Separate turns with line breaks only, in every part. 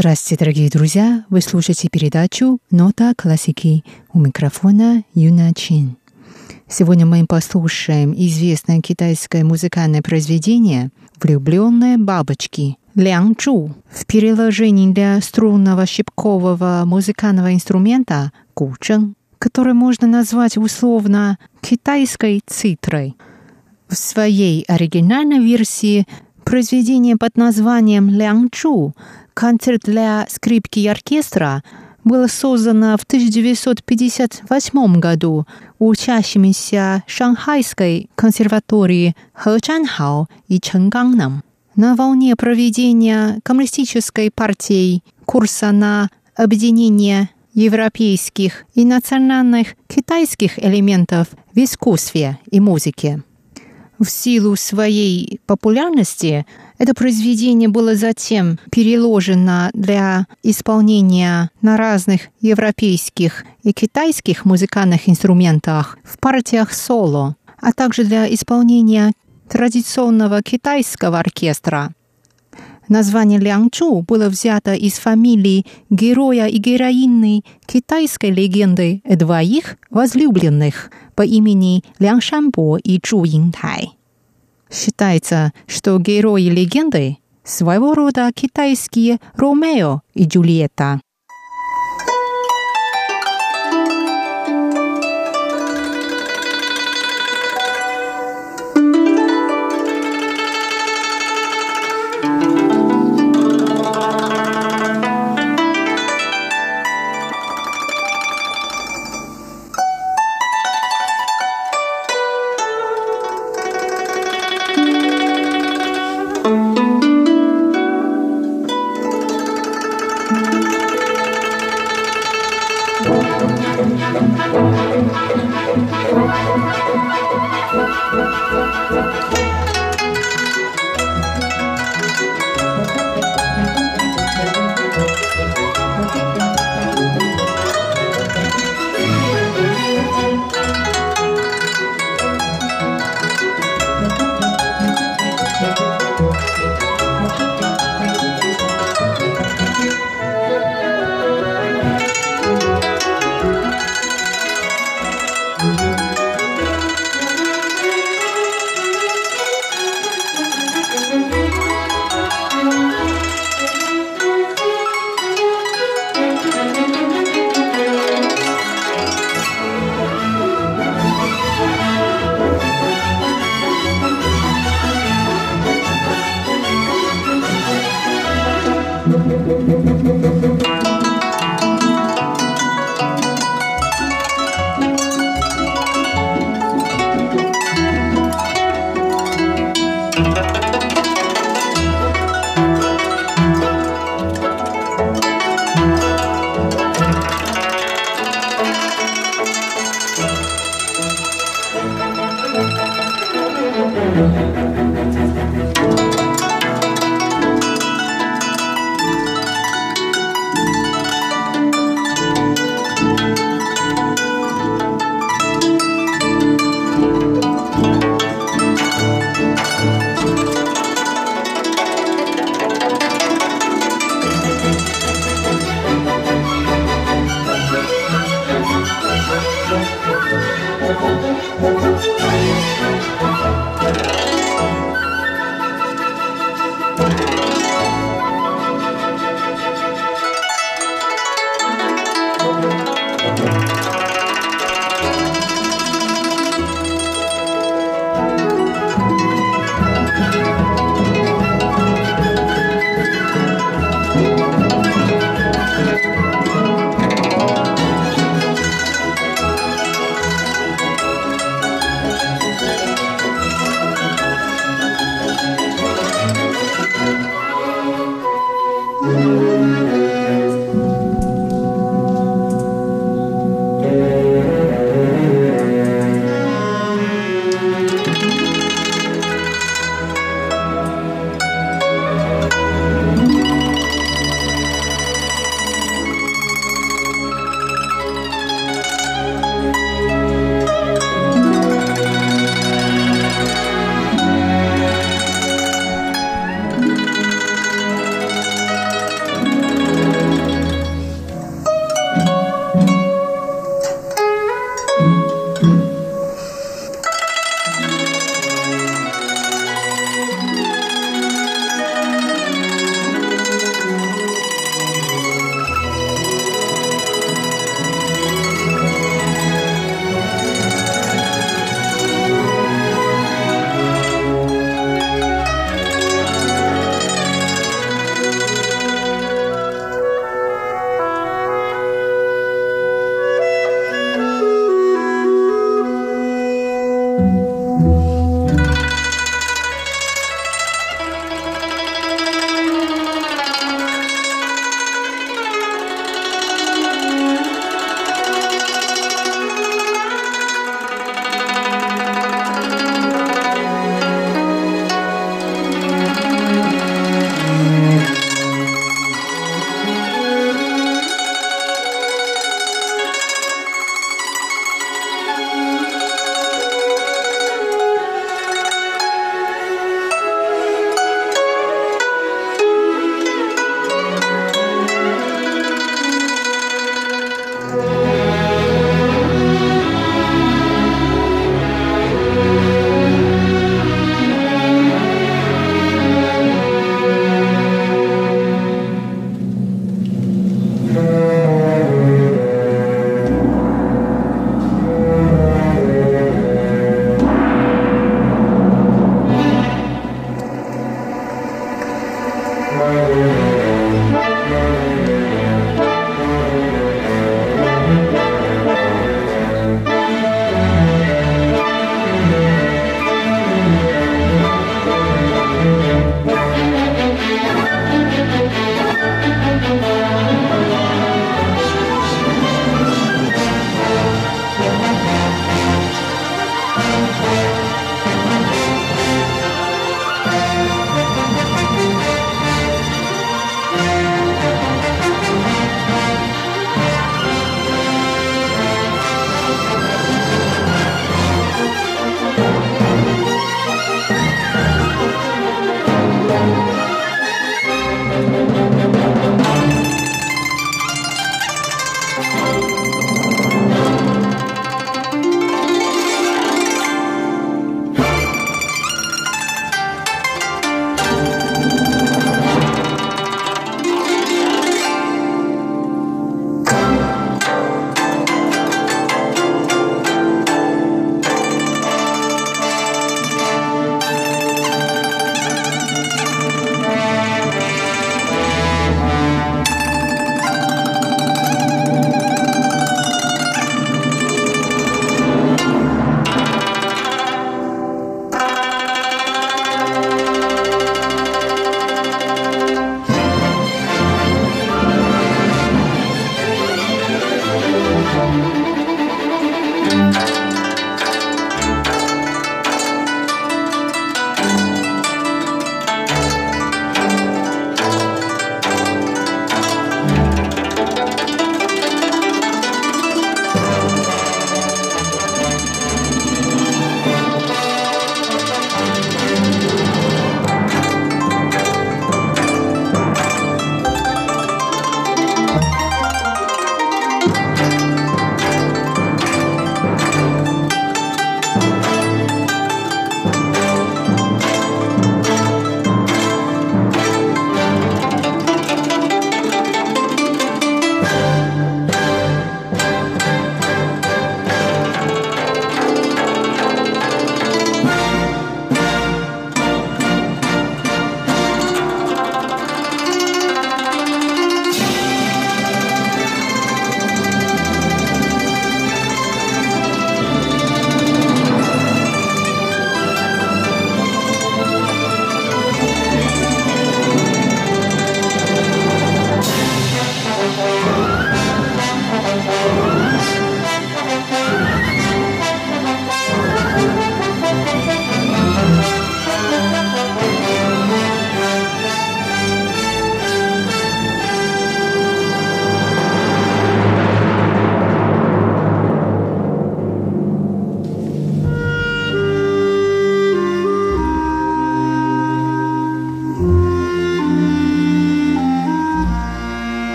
Здравствуйте, дорогие друзья! Вы слушаете передачу «Нота классики» у микрофона Юна Чин. Сегодня мы послушаем известное китайское музыкальное произведение «Влюбленные бабочки» Лян Чу в переложении для струнного щипкового музыкального инструмента гучен, который можно назвать условно китайской цитрой. В своей оригинальной версии произведение под названием «Лян Чу» концерт для скрипки и оркестра было создано в 1958 году учащимися Шанхайской консерватории Хэчанхао и Чэнганном на волне проведения Коммунистической партией курса на объединение европейских и национальных китайских элементов в искусстве и музыке. В силу своей популярности это произведение было затем переложено для исполнения на разных европейских и китайских музыкальных инструментах в партиях соло, а также для исполнения традиционного китайского оркестра. Название Лянчу было взято из фамилии героя и героини китайской легенды двоих возлюбленных по имени Лян Шанбо и Чжу Интай. Считается, что герои легенды своего рода китайские Ромео и Джульетта.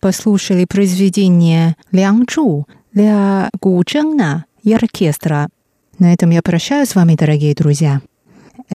Послушали произведение «Лян Чу» для гучжена и оркестра. На этом я прощаюсь с вами, дорогие друзья.